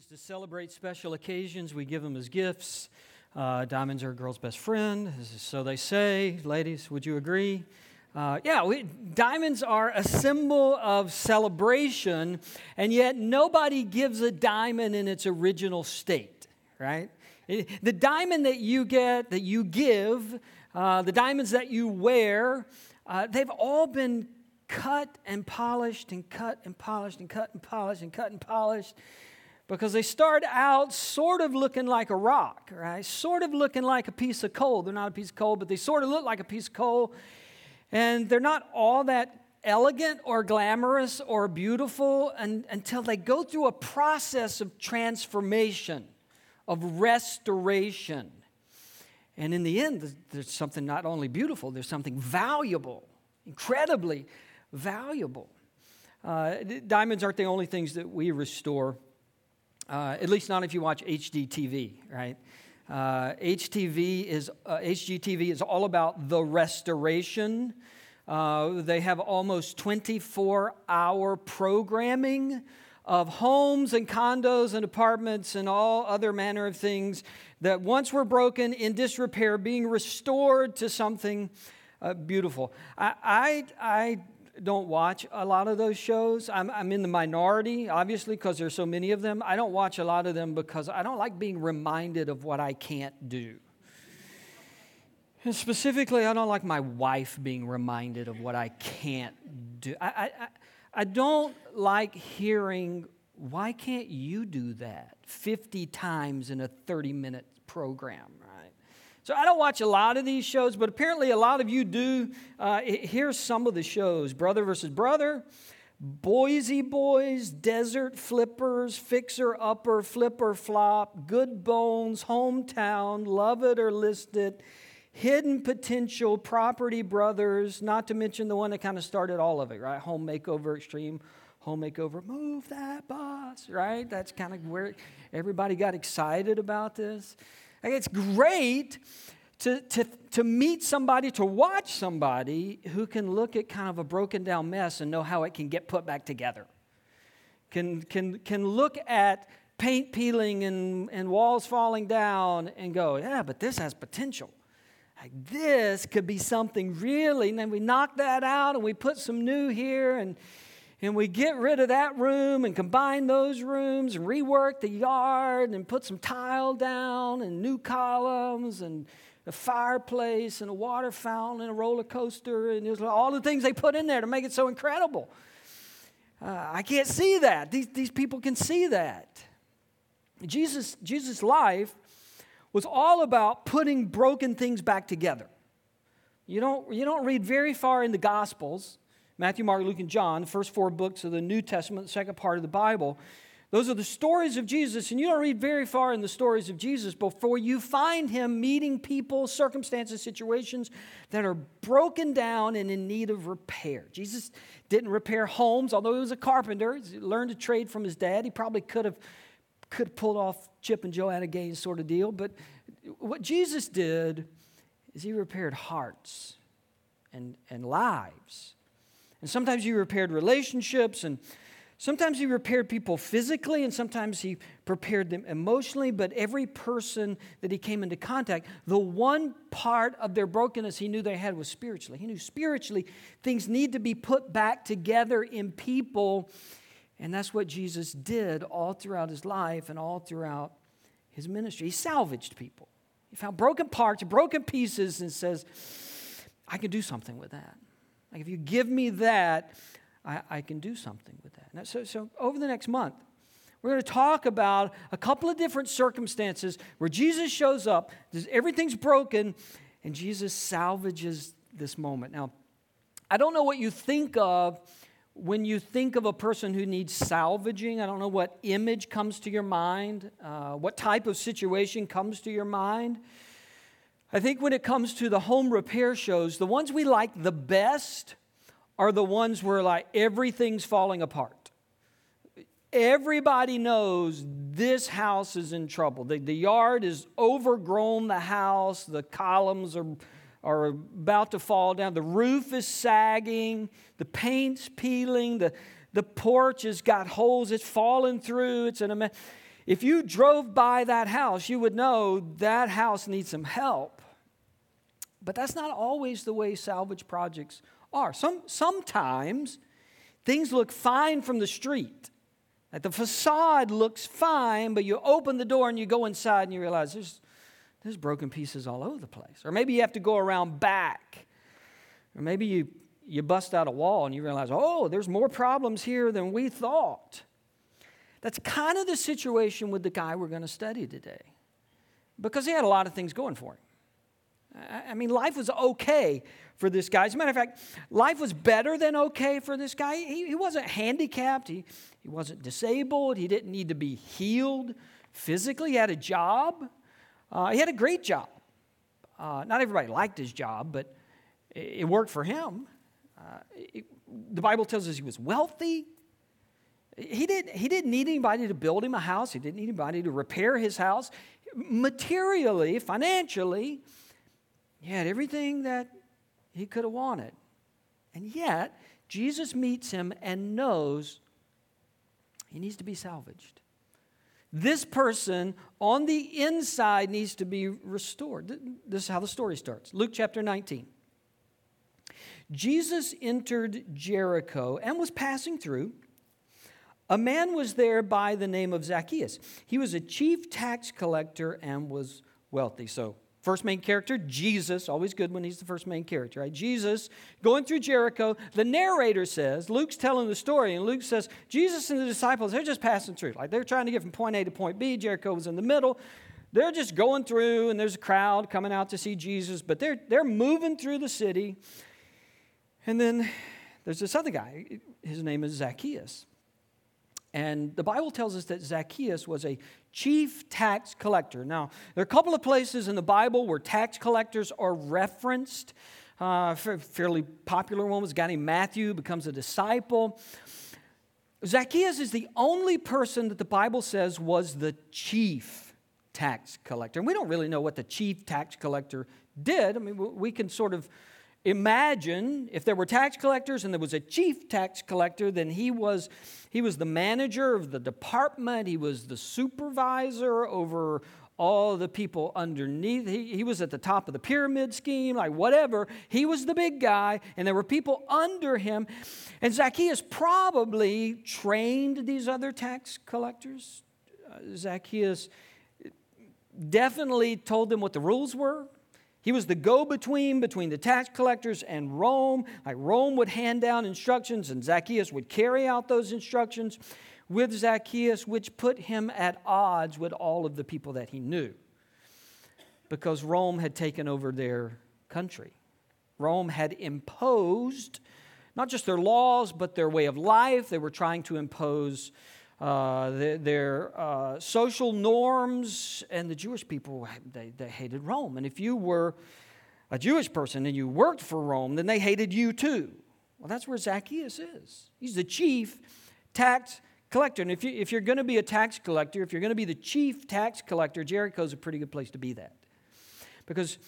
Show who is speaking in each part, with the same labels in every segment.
Speaker 1: diamonds to celebrate special occasions. We give them as gifts. Uh, diamonds are a girl's best friend, so they say. Ladies, would you agree? Uh, yeah, we, diamonds are a symbol of celebration, and yet nobody gives a diamond in its original state, right? the diamond that you get, that you give, uh, the diamonds that you wear, uh, they've all been cut and polished and cut and polished and cut and polished and cut and polished because they start out sort of looking like a rock, right? Sort of looking like a piece of coal. They're not a piece of coal, but they sort of look like a piece of coal. And they're not all that elegant or glamorous or beautiful and, until they go through a process of transformation, of restoration. And in the end, there's something not only beautiful, there's something valuable, incredibly valuable. Uh, diamonds aren't the only things that we restore, uh, at least not if you watch HGTV, right? Uh, HTV is, HGTV uh, is all about the restoration. Uh, they have almost 24 hour programming of homes and condos and apartments and all other manner of things that once were broken in disrepair being restored to something uh, beautiful. I, I, I don't watch a lot of those shows. I'm, I'm in the minority, obviously, because there's so many of them. I don't watch a lot of them because I don't like being reminded of what I can't do. And specifically, I don't like my wife being reminded of what I can't do. I, I, I don't like hearing, why can't you do that 50 times in a 30 minute program? So I don't watch a lot of these shows, but apparently a lot of you do. Uh, here's some of the shows Brother versus Brother, Boise Boys, Desert Flippers, Fixer Upper, Flip or Flop, Good Bones, Hometown, Love It or List It, Hidden Potential, Property Brothers, not to mention the one that kind of started all of it, right? Home Makeover Extreme. Home makeover, move that boss, right? That's kind of where everybody got excited about this. It's great to, to, to meet somebody, to watch somebody who can look at kind of a broken down mess and know how it can get put back together. Can, can, can look at paint peeling and, and walls falling down and go, yeah, but this has potential. Like this could be something really. And then we knock that out and we put some new here and and we get rid of that room and combine those rooms and rework the yard and put some tile down and new columns and a fireplace and a water fountain and a roller coaster and all the things they put in there to make it so incredible. Uh, I can't see that. These, these people can see that. Jesus' Jesus' life was all about putting broken things back together. You don't, you don't read very far in the Gospels Matthew, Mark, Luke, and John, the first four books of the New Testament, the second part of the Bible. Those are the stories of Jesus, and you don't read very far in the stories of Jesus before you find him meeting people, circumstances, situations that are broken down and in need of repair. Jesus didn't repair homes, although he was a carpenter. He learned to trade from his dad. He probably could have could have pulled off Chip and Joanna Gaines sort of deal. But what Jesus did is he repaired hearts and, and lives and sometimes he repaired relationships, and sometimes he repaired people physically, and sometimes he prepared them emotionally. But every person that he came into contact, the one part of their brokenness he knew they had was spiritually. He knew spiritually things need to be put back together in people. And that's what Jesus did all throughout his life and all throughout his ministry. He salvaged people. He found broken parts, broken pieces, and says, I can do something with that. Like, if you give me that, I, I can do something with that. So, so, over the next month, we're going to talk about a couple of different circumstances where Jesus shows up, everything's broken, and Jesus salvages this moment. Now, I don't know what you think of when you think of a person who needs salvaging. I don't know what image comes to your mind, uh, what type of situation comes to your mind. I think when it comes to the home repair shows, the ones we like the best are the ones where like everything's falling apart. Everybody knows this house is in trouble. The, the yard is overgrown, the house, the columns are, are about to fall down, the roof is sagging, the paint's peeling, the, the porch has got holes, it's falling through, it's in a mess. if you drove by that house, you would know that house needs some help. But that's not always the way salvage projects are. Some, sometimes things look fine from the street. Like the facade looks fine, but you open the door and you go inside and you realize there's, there's broken pieces all over the place. Or maybe you have to go around back. Or maybe you, you bust out a wall and you realize, oh, there's more problems here than we thought. That's kind of the situation with the guy we're going to study today because he had a lot of things going for him. I mean, life was okay for this guy. As a matter of fact, life was better than okay for this guy. He, he wasn't handicapped, he, he wasn't disabled, he didn't need to be healed physically. He had a job, uh, he had a great job. Uh, not everybody liked his job, but it, it worked for him. Uh, it, the Bible tells us he was wealthy. He didn't, he didn't need anybody to build him a house. He didn't need anybody to repair his house. Materially, financially, he had everything that he could have wanted. And yet, Jesus meets him and knows he needs to be salvaged. This person on the inside needs to be restored. This is how the story starts. Luke chapter 19. Jesus entered Jericho and was passing through. A man was there by the name of Zacchaeus. He was a chief tax collector and was wealthy. So, first main character, Jesus, always good when he's the first main character, right? Jesus going through Jericho. The narrator says, Luke's telling the story, and Luke says, Jesus and the disciples, they're just passing through. Like they're trying to get from point A to point B. Jericho was in the middle. They're just going through, and there's a crowd coming out to see Jesus, but they're, they're moving through the city. And then there's this other guy. His name is Zacchaeus. And the Bible tells us that Zacchaeus was a chief tax collector. Now, there are a couple of places in the Bible where tax collectors are referenced. Uh, fairly popular one was a guy named Matthew becomes a disciple. Zacchaeus is the only person that the Bible says was the chief tax collector. And we don't really know what the chief tax collector did. I mean, we can sort of Imagine if there were tax collectors and there was a chief tax collector, then he was, he was the manager of the department, he was the supervisor over all the people underneath. He, he was at the top of the pyramid scheme, like whatever. He was the big guy, and there were people under him. And Zacchaeus probably trained these other tax collectors. Uh, Zacchaeus definitely told them what the rules were. He was the go between between the tax collectors and Rome. Like Rome would hand down instructions, and Zacchaeus would carry out those instructions with Zacchaeus, which put him at odds with all of the people that he knew because Rome had taken over their country. Rome had imposed not just their laws, but their way of life. They were trying to impose uh, their, their uh, social norms, and the Jewish people, they, they hated Rome. And if you were a Jewish person and you worked for Rome, then they hated you too. Well, that's where Zacchaeus is. He's the chief tax collector. And if, you, if you're going to be a tax collector, if you're going to be the chief tax collector, Jericho's a pretty good place to be that. Because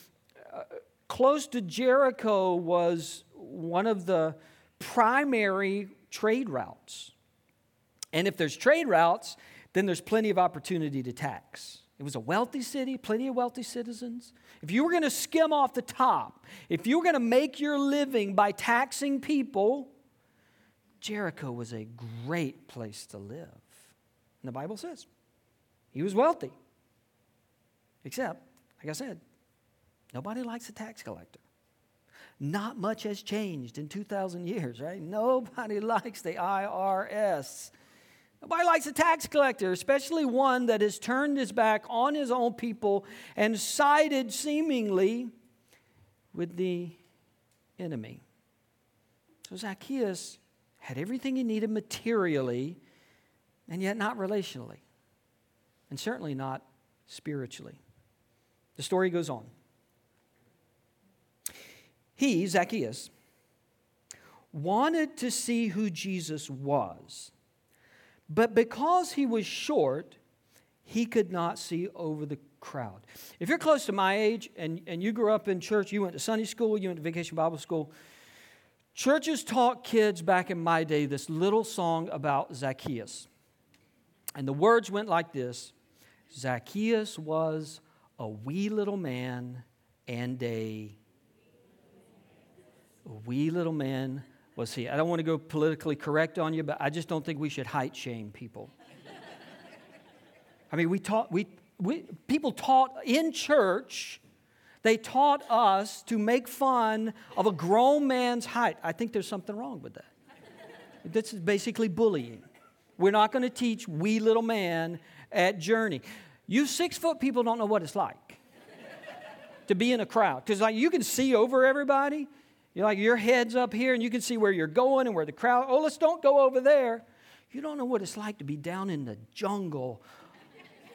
Speaker 1: uh, close to Jericho was one of the primary trade routes. And if there's trade routes, then there's plenty of opportunity to tax. It was a wealthy city, plenty of wealthy citizens. If you were going to skim off the top, if you were going to make your living by taxing people, Jericho was a great place to live. And the Bible says he was wealthy. Except, like I said, nobody likes a tax collector. Not much has changed in 2,000 years, right? Nobody likes the IRS. Nobody likes a tax collector, especially one that has turned his back on his own people and sided seemingly with the enemy. So Zacchaeus had everything he needed materially, and yet not relationally, and certainly not spiritually. The story goes on. He, Zacchaeus, wanted to see who Jesus was but because he was short, he could not see over the crowd. If you're close to my age and, and you grew up in church, you went to Sunday school, you went to vacation Bible school, churches taught kids back in my day this little song about Zacchaeus. And the words went like this Zacchaeus was a wee little man and a, a wee little man was he. I don't want to go politically correct on you, but I just don't think we should height shame people. I mean, we taught, we, we, people taught in church, they taught us to make fun of a grown man's height. I think there's something wrong with that. this is basically bullying. We're not going to teach wee little man at Journey. You six foot people don't know what it's like to be in a crowd. Because like you can see over everybody. You're like your head's up here and you can see where you're going and where the crowd. Oh, let's don't go over there. You don't know what it's like to be down in the jungle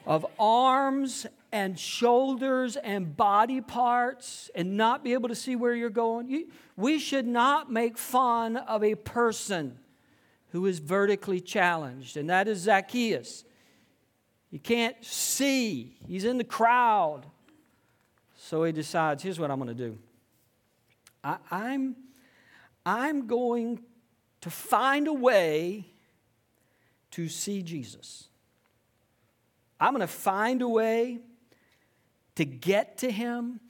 Speaker 1: of arms and shoulders and body parts and not be able to see where you're going. You, we should not make fun of a person who is vertically challenged, and that is Zacchaeus. You can't see, he's in the crowd. So he decides here's what I'm going to do I, I'm, I'm going to find a way to see Jesus. I'm going to find a way to get to him,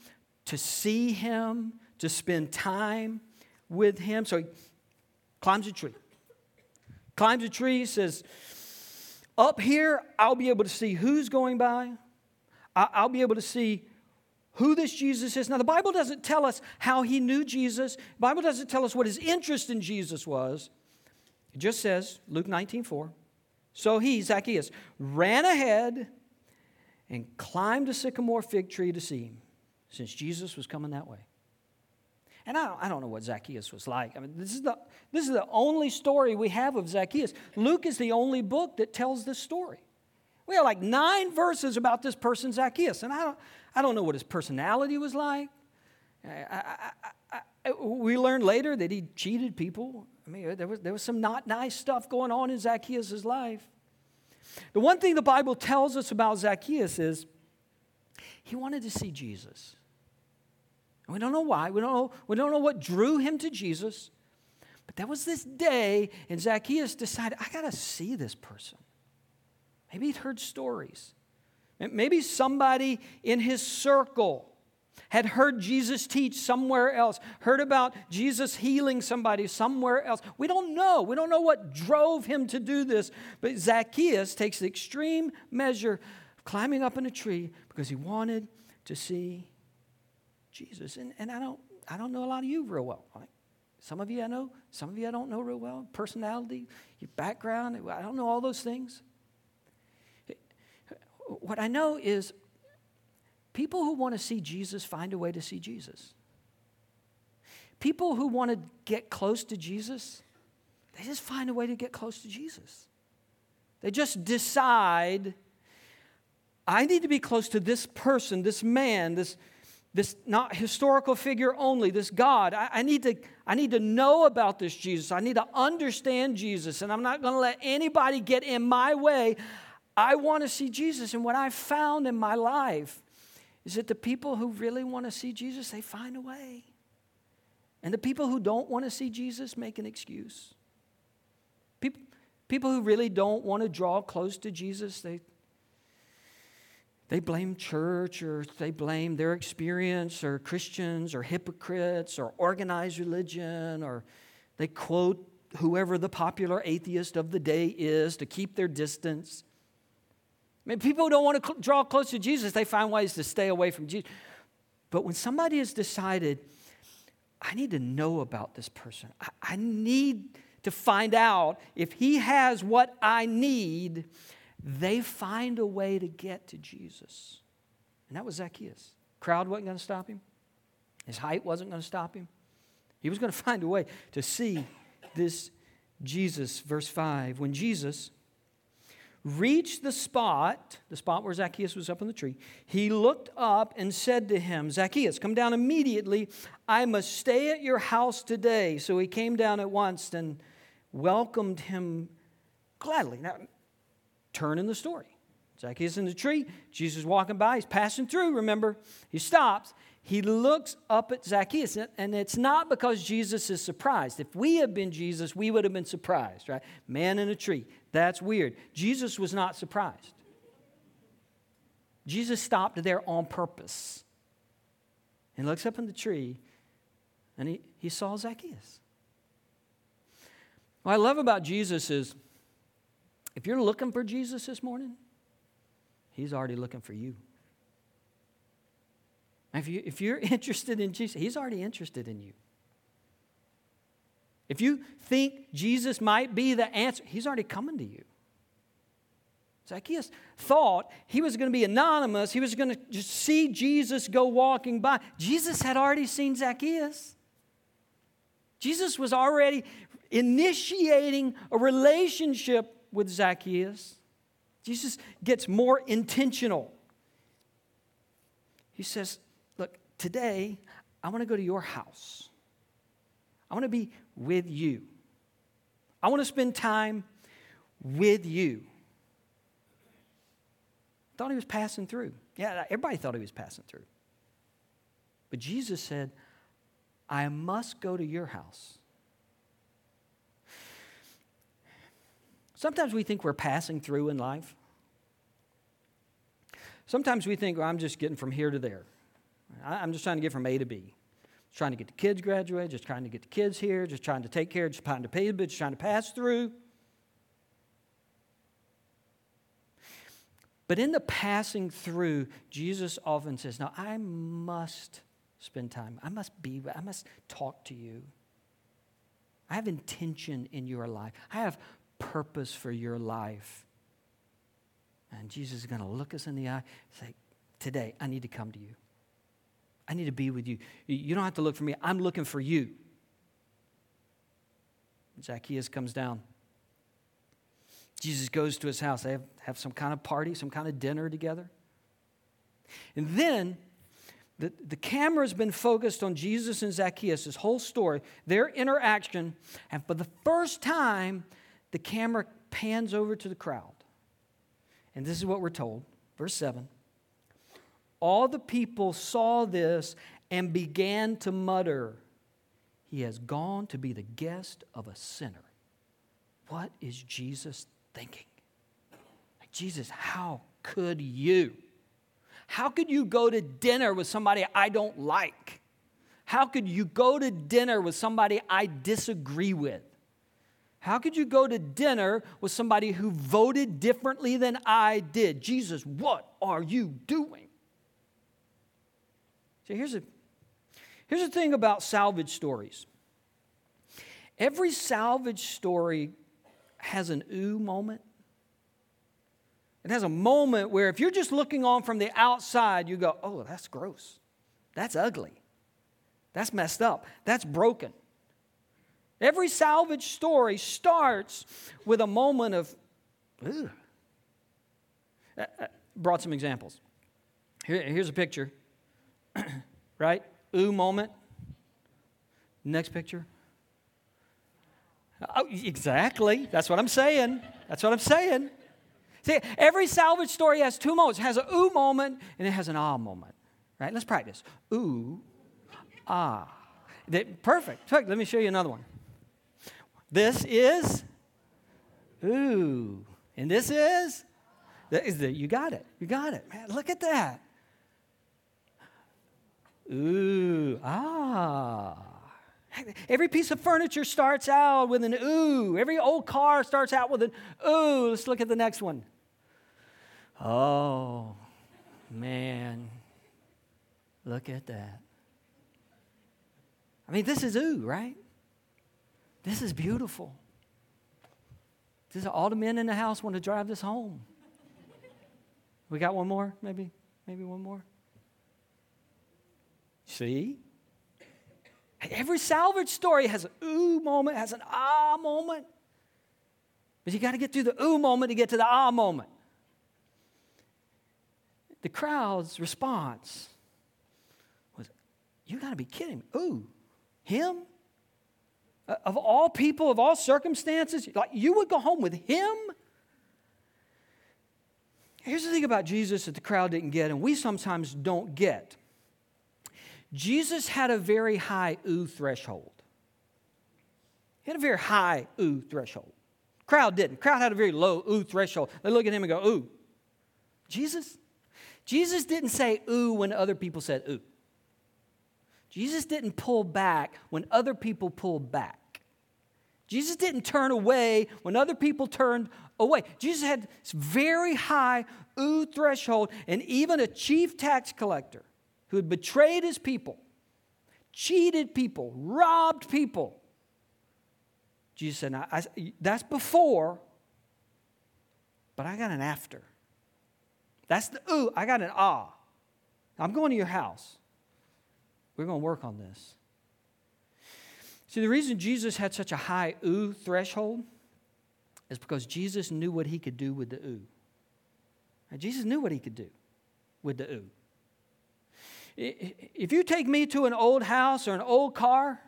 Speaker 1: to see him, to spend time with him. So he climbs a tree. Climbs a tree, says, Up here, I'll be able to see who's going by. I'll be able to see who this Jesus is. Now, the Bible doesn't tell us how he knew Jesus. The Bible doesn't tell us what his interest in Jesus was. It just says, Luke 19, 4, so he, Zacchaeus, ran ahead and climbed a sycamore fig tree to see him, since Jesus was coming that way. And I don't, I don't know what Zacchaeus was like. I mean, this is, the, this is the only story we have of Zacchaeus. Luke is the only book that tells this story. We have like nine verses about this person, Zacchaeus. And I don't, I don't know what his personality was like. I, I, I, we learned later that he cheated people. I mean, there was, there was some not nice stuff going on in Zacchaeus' life. The one thing the Bible tells us about Zacchaeus is he wanted to see Jesus. And we don't know why. We don't know, we don't know what drew him to Jesus. But there was this day, and Zacchaeus decided, I got to see this person. Maybe he'd heard stories. Maybe somebody in his circle had heard Jesus teach somewhere else, heard about Jesus healing somebody somewhere else. We don't know. We don't know what drove him to do this. But Zacchaeus takes the extreme measure of climbing up in a tree because he wanted to see Jesus. And, and I, don't, I don't know a lot of you real well. Right? Some of you I know, some of you I don't know real well. Personality, your background, I don't know all those things. What I know is People who want to see Jesus find a way to see Jesus. People who want to get close to Jesus, they just find a way to get close to Jesus. They just decide, I need to be close to this person, this man, this, this not historical figure only, this God. I, I, need to, I need to know about this Jesus. I need to understand Jesus, and I'm not going to let anybody get in my way. I want to see Jesus. And what I've found in my life is that the people who really want to see Jesus, they find a way. And the people who don't want to see Jesus make an excuse. People, people who really don't want to draw close to Jesus, they, they blame church or they blame their experience or Christians or hypocrites or organized religion or they quote whoever the popular atheist of the day is to keep their distance. I mean, people don't want to cl- draw close to Jesus, they find ways to stay away from Jesus. But when somebody has decided, I need to know about this person, I, I need to find out if he has what I need, they find a way to get to Jesus. And that was Zacchaeus. Crowd wasn't going to stop him. His height wasn't going to stop him. He was going to find a way to see this Jesus. Verse 5 When Jesus reached the spot, the spot where Zacchaeus was up in the tree, he looked up and said to him, Zacchaeus, come down immediately. I must stay at your house today. So he came down at once and welcomed him gladly. Now, turn in the story. Zacchaeus in the tree, Jesus walking by, he's passing through, remember? He stops. He looks up at Zacchaeus, and it's not because Jesus is surprised. If we had been Jesus, we would have been surprised, right? Man in a tree. That's weird. Jesus was not surprised. Jesus stopped there on purpose. He looks up in the tree and he, he saw Zacchaeus. What I love about Jesus is if you're looking for Jesus this morning, he's already looking for you. If, you, if you're interested in Jesus, he's already interested in you. If you think Jesus might be the answer, he's already coming to you. Zacchaeus thought he was going to be anonymous. He was going to just see Jesus go walking by. Jesus had already seen Zacchaeus. Jesus was already initiating a relationship with Zacchaeus. Jesus gets more intentional. He says, today I want to go to your house. I want to be with you. I want to spend time with you. Thought he was passing through. Yeah, everybody thought he was passing through. But Jesus said, I must go to your house. Sometimes we think we're passing through in life. Sometimes we think, well, I'm just getting from here to there. I'm just trying to get from A to B. Just trying to get the kids graduated, just trying to get the kids here, just trying to take care, just trying to pay the bill, just trying to pass through. But in the passing through, Jesus often says, Now I must spend time. I must be, I must talk to you. I have intention in your life. I have purpose for your life. And Jesus is going to look us in the eye and say, Today, I need to come to you. I need to be with you. You don't have to look for me. I'm looking for you. Zacchaeus comes down. Jesus goes to his house. They have, have some kind of party, some kind of dinner together. And then the, the camera's been focused on Jesus and Zacchaeus, whole story, their interaction. And for the first time, the camera pans over to the crowd. And this is what we're told. Verse 7 All the people saw this and began to mutter, He has gone to be the guest of a sinner. What is Jesus thinking. Like, Jesus, how could you? How could you go to dinner with somebody I don't like? How could you go to dinner with somebody I disagree with? How could you go to dinner with somebody who voted differently than I did? Jesus, what are you doing? So here's a, here's the thing about salvage stories. Every salvage story has an ooh moment. It has a moment where if you're just looking on from the outside, you go, oh, that's gross. That's ugly. That's messed up. That's broken. Every salvage story starts with a moment of, ooh. Uh, uh, brought some examples. Here, here's a picture, right? Ooh moment. Next picture. Oh, exactly. That's what I'm saying. That's what I'm saying. See, every salvage story has two moments. It has a ooh moment and it has an ah moment. Right? Let's practice. Ooh, ah. Perfect. Let me show you another one. This is ooh. And this is, you got it. You got it. Man, look at that. Ooh, ah. Every piece of furniture starts out with an ooh. Every old car starts out with an ooh. Let's look at the next one. Oh, man. Look at that. I mean, this is ooh, right? This is beautiful. Does all the men in the house want to drive this home? We got one more, maybe? Maybe one more? See? Every salvage story has an ooh moment, has an ah moment. But you got to get through the ooh moment to get to the ah moment. The crowd's response was, You got to be kidding me. Ooh, him? Uh, of all people, of all circumstances, like you would go home with him? Here's the thing about Jesus that the crowd didn't get, and we sometimes don't get. Jesus had a very high ooh threshold. He had a very high ooh threshold. Crowd didn't. Crowd had a very low ooh threshold. They look at him and go, ooh. Jesus? Jesus didn't say ooh when other people said ooh. Jesus didn't pull back when other people pulled back. Jesus didn't turn away when other people turned away. Jesus had this very high ooh threshold, and even a chief tax collector who had betrayed his people, cheated people, robbed people. Jesus said, I, That's before, but I got an after. That's the ooh, I got an ah. I'm going to your house. We're going to work on this. See, the reason Jesus had such a high ooh threshold is because Jesus knew what he could do with the ooh. Jesus knew what he could do with the ooh. If you take me to an old house or an old car,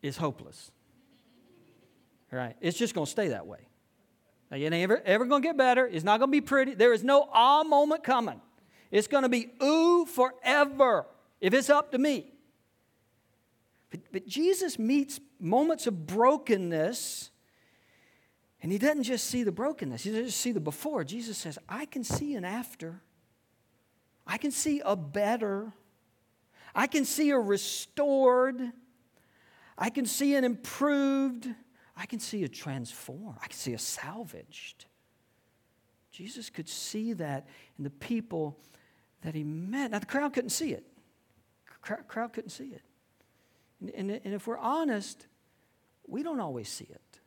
Speaker 1: it's hopeless. Right? It's just going to stay that way. It ain't ever, ever going to get better. It's not going to be pretty. There is no ah moment coming. It's going to be ooh forever if it's up to me. But, but Jesus meets moments of brokenness, and he doesn't just see the brokenness, he doesn't just see the before. Jesus says, I can see an after. I can see a better. I can see a restored. I can see an improved. I can see a transformed. I can see a salvaged. Jesus could see that in the people that he met. Now, the crowd couldn't see it. The crowd couldn't see it. And, and, and if we're honest, we don't always see it.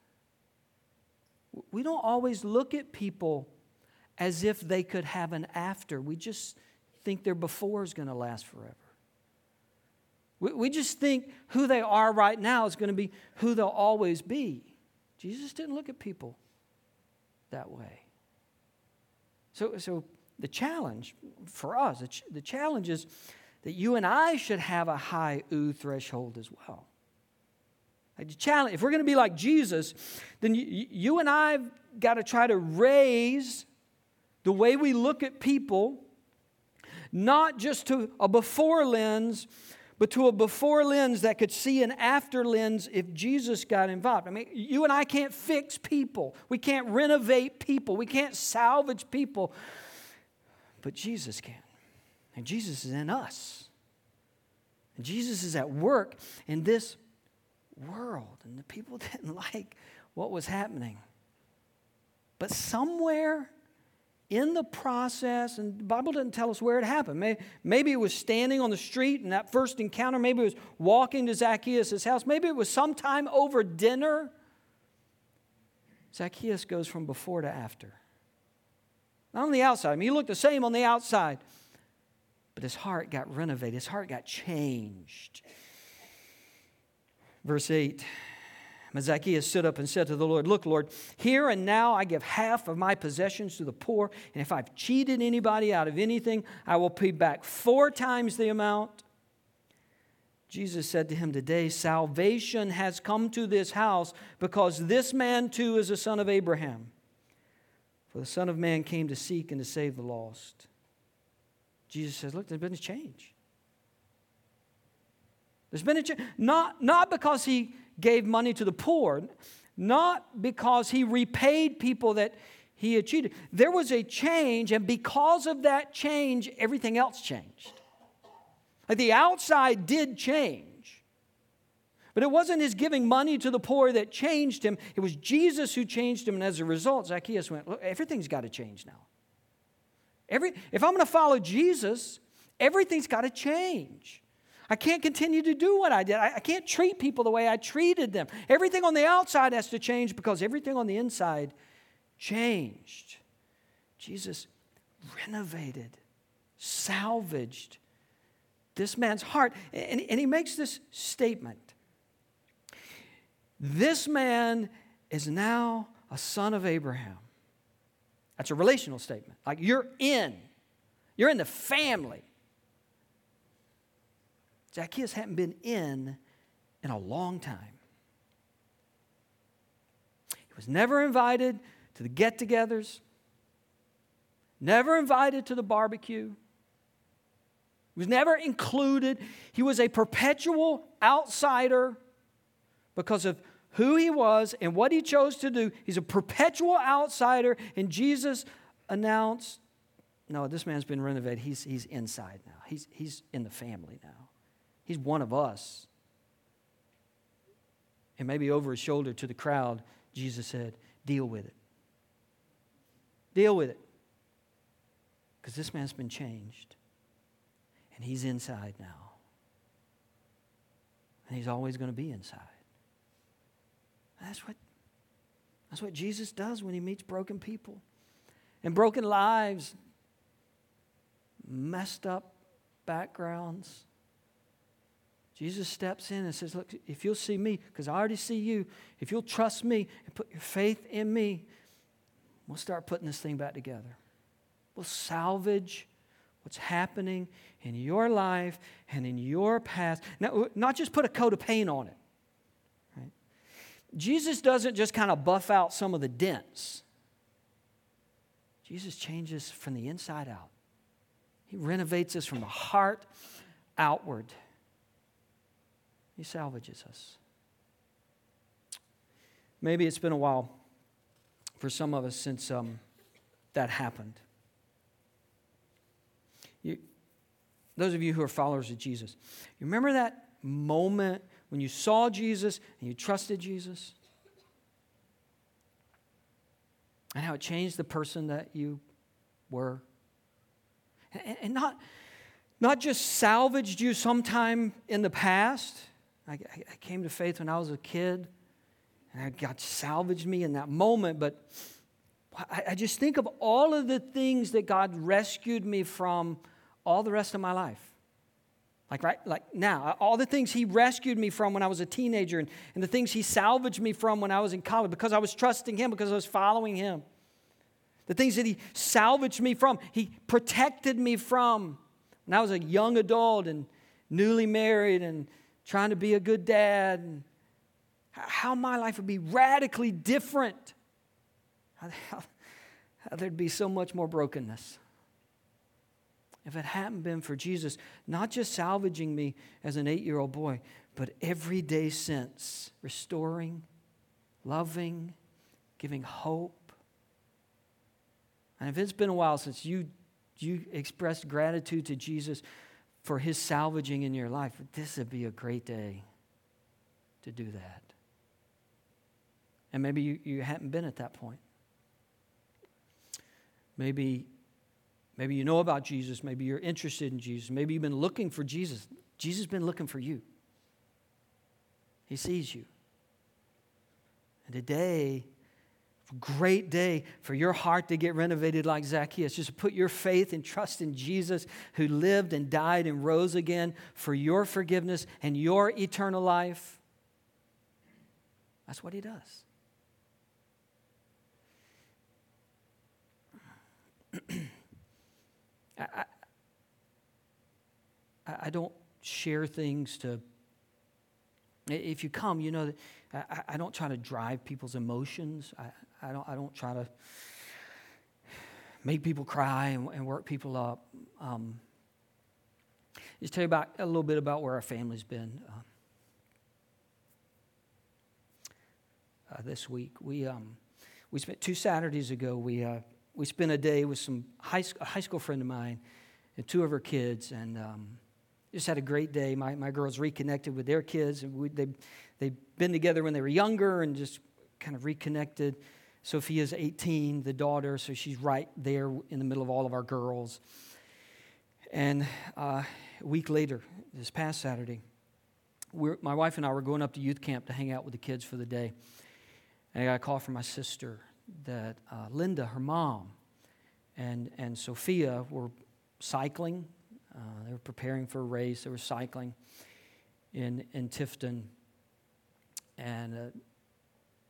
Speaker 1: We don't always look at people as if they could have an after. We just think their before is going to last forever. We, we just think who they are right now is going to be who they'll always be. Jesus didn't look at people that way. So, so the challenge for us, the, ch- the challenge is that you and I should have a high ooh threshold as well. The challenge, if we're going to be like Jesus, then you, you and I have got to try to raise the way we look at people not just to a before lens, but to a before lens that could see an after lens if Jesus got involved. I mean, you and I can't fix people, we can't renovate people, we can't salvage people, but Jesus can. And Jesus is in us. And Jesus is at work in this world. And the people didn't like what was happening. But somewhere in the process, and the Bible doesn't tell us where it happened. Maybe, it was standing on the street in that first encounter. Maybe it was walking to Zacchaeus' house. Maybe it was sometime over dinner. Zacchaeus goes from before to after. Not on the outside. I mean, he looked the same on the outside, but his heart got renovated, his heart got changed. Verse 8 but Zacchaeus stood up and said to the Lord, Look, Lord, here and now I give half of my possessions to the poor, and if I've cheated anybody out of anything, I will pay back four times the amount. Jesus said to him, Today salvation has come to this house because this man too is a son of Abraham. For the Son of Man came to seek and to save the lost. Jesus says, Look, there's been a change. There's been a change. Not, not because he gave money to the poor, not because he repaid people that he had cheated. There was a change, and because of that change, everything else changed. Like the outside did change. But it wasn't his giving money to the poor that changed him. It was Jesus who changed him. And as a result, Zacchaeus went, Look, everything's got to change now. Every, if I'm going to follow Jesus, everything's got to change. I can't continue to do what I did. I, I can't treat people the way I treated them. Everything on the outside has to change because everything on the inside changed. Jesus renovated, salvaged this man's heart. And, and he makes this statement This man is now a son of Abraham. That's a relational statement. Like you're in, you're in the family. Zacchaeus hadn't been in in a long time. He was never invited to the get togethers, never invited to the barbecue, He was never included. He was a perpetual outsider because of who he was and what he chose to do. He's a perpetual outsider, and Jesus announced, No, this man's been renovated. He's, he's inside now, he's, he's in the family now. He's one of us. And maybe over his shoulder to the crowd, Jesus said, Deal with it. Deal with it. Because this man's been changed. And he's inside now. And he's always going to be inside. That's what, that's what Jesus does when he meets broken people and broken lives, messed up backgrounds. Jesus steps in and says, Look, if you'll see me, because I already see you, if you'll trust me and put your faith in me, we'll start putting this thing back together. We'll salvage what's happening in your life and in your past. Now, not just put a coat of paint on it. Right? Jesus doesn't just kind of buff out some of the dents. Jesus changes from the inside out. He renovates us from the heart outward. He salvages us. Maybe it's been a while for some of us since um, that happened. You, those of you who are followers of Jesus, you remember that moment when you saw Jesus and you trusted Jesus? And how it changed the person that you were? And, and not, not just salvaged you sometime in the past. I, I came to faith when I was a kid, and God salvaged me in that moment, but I, I just think of all of the things that God rescued me from all the rest of my life. Like right, like now, all the things he rescued me from when I was a teenager and, and the things he salvaged me from when I was in college because I was trusting him, because I was following him. The things that he salvaged me from, he protected me from when I was a young adult and newly married and trying to be a good dad. And how my life would be radically different. How, how, there'd be so much more brokenness if it hadn't been for Jesus, not just salvaging me as an eight year old boy, but every day since, restoring, loving, giving hope. And if it's been a while since you, you expressed gratitude to Jesus for his salvaging in your life, this would be a great day to do that. And maybe you, you hadn't been at that point. Maybe Maybe you know about Jesus. Maybe you're interested in Jesus. Maybe you've been looking for Jesus. Jesus has been looking for you. He sees you. And today, great day for your heart to get renovated like Zacchaeus. Just put your faith and trust in Jesus who lived and died and rose again for your forgiveness and your eternal life. That's what he does. I, I, I don't share things to. If you come, you know I, I don't try to drive people's emotions. I, I, don't, I don't try to make people cry and, and work people up. Um, just tell you about a little bit about where our family's been uh, uh, this week. We um, we spent two Saturdays ago. We uh, we spent a day with some high, a high school friend of mine and two of her kids, and um, just had a great day. My, my girls reconnected with their kids, and we, they, they'd been together when they were younger and just kind of reconnected. Sophia's 18, the daughter, so she's right there in the middle of all of our girls. And uh, a week later, this past Saturday, my wife and I were going up to youth camp to hang out with the kids for the day. And I got a call from my sister that uh, Linda, her mom, and, and Sophia were cycling. Uh, they were preparing for a race. They were cycling in, in Tifton. And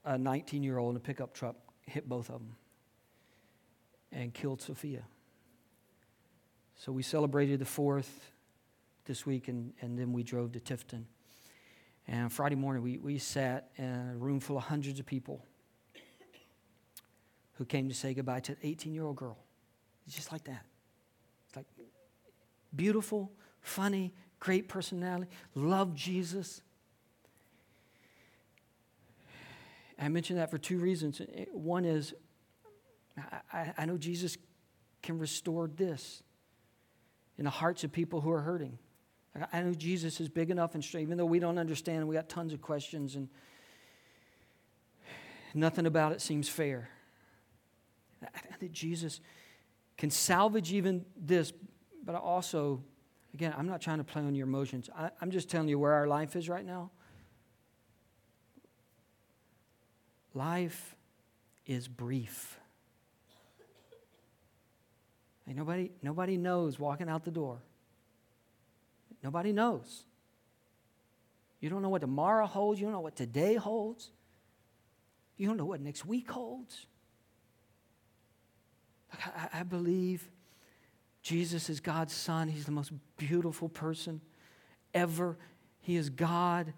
Speaker 1: a 19 year old in a pickup truck hit both of them and killed Sophia. So we celebrated the fourth this week, and, and then we drove to Tifton. And Friday morning, we, we sat in a room full of hundreds of people who came to say goodbye to an 18 year old girl. It's just like that. It's like beautiful, funny, great personality, love Jesus. I mention that for two reasons. One is I, I know Jesus can restore this in the hearts of people who are hurting. I know Jesus is big enough and strong, even though we don't understand, we got tons of questions, and nothing about it seems fair. i That Jesus can salvage even this, but also, again, I'm not trying to play on your emotions. I, I'm just telling you where our life is right now. Life is brief. Nobody, nobody knows walking out the door. Nobody knows. You don't know what tomorrow holds. You don't know what today holds. You don't know what next week holds. I, I believe Jesus is God's Son. He's the most beautiful person ever. He is God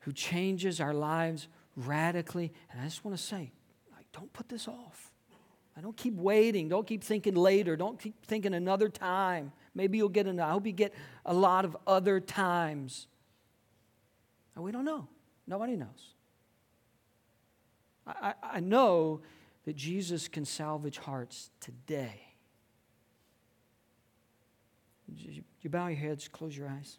Speaker 1: who changes our lives radically. And I just want to say, like, don't put this off. I don't keep waiting. Don't keep thinking later. Don't keep thinking another time. Maybe you'll get another. I hope you get a lot of other times. And we don't know. Nobody knows. I, I, I know that Jesus can salvage hearts today. You bow your heads, close your eyes.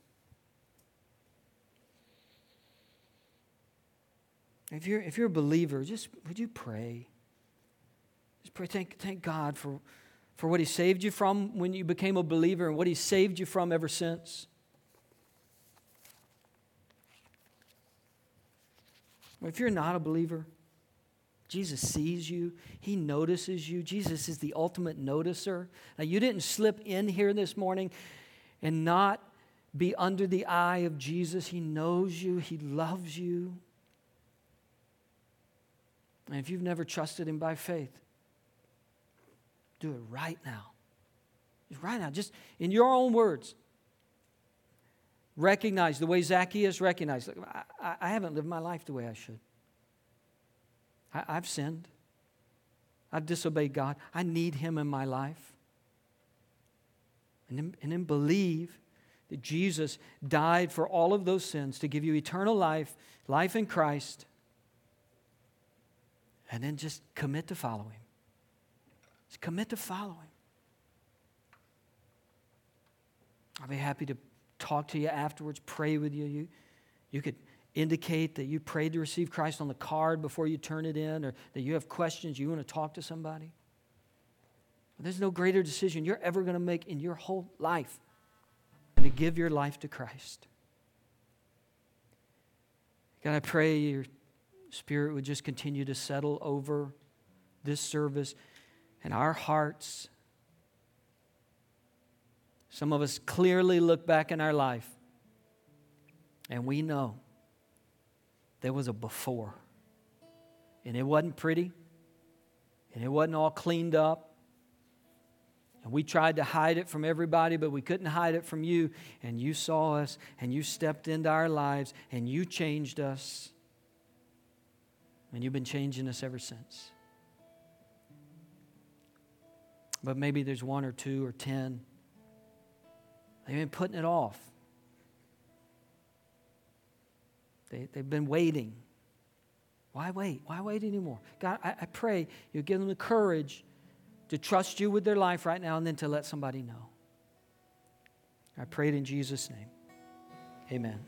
Speaker 1: If you're, if you're a believer, just would you pray? Just pray, thank, thank God for, for what He saved you from when you became a believer and what He saved you from ever since. If you're not a believer, Jesus sees you, He notices you. Jesus is the ultimate noticer. Now, you didn't slip in here this morning and not be under the eye of Jesus. He knows you, He loves you. And if you've never trusted Him by faith, do it right now. Right now, just in your own words. Recognize the way Zacchaeus recognized, I, I haven't lived my life the way I should. I, have sinned. I've disobeyed God. I need Him in my life. And then, and then believe that Jesus died for all of those sins to give you eternal life, life in Christ and then just commit to follow Him. Just commit to follow Him. I'll be happy to talk to you afterwards, pray with you. You, you could indicate that you prayed to receive Christ on the card before you turn it in, or that you have questions, you want to talk to somebody. But there's no greater decision you're ever going to make in your whole life than to give your life to Christ. God, I pray your Spirit would just continue to settle over this service and our hearts. Some of us clearly look back in our life and we know there was a before. And it wasn't pretty, and it wasn't all cleaned up. And we tried to hide it from everybody, but we couldn't hide it from you. And you saw us, and you stepped into our lives, and you changed us. And you've been changing us ever since. But maybe there's one or two or ten. They've been putting it off. They, they've been waiting. Why wait? Why wait anymore? God, I, I pray you give them the courage to trust you with their life right now and then to let somebody know. I pray it in Jesus' name. Amen.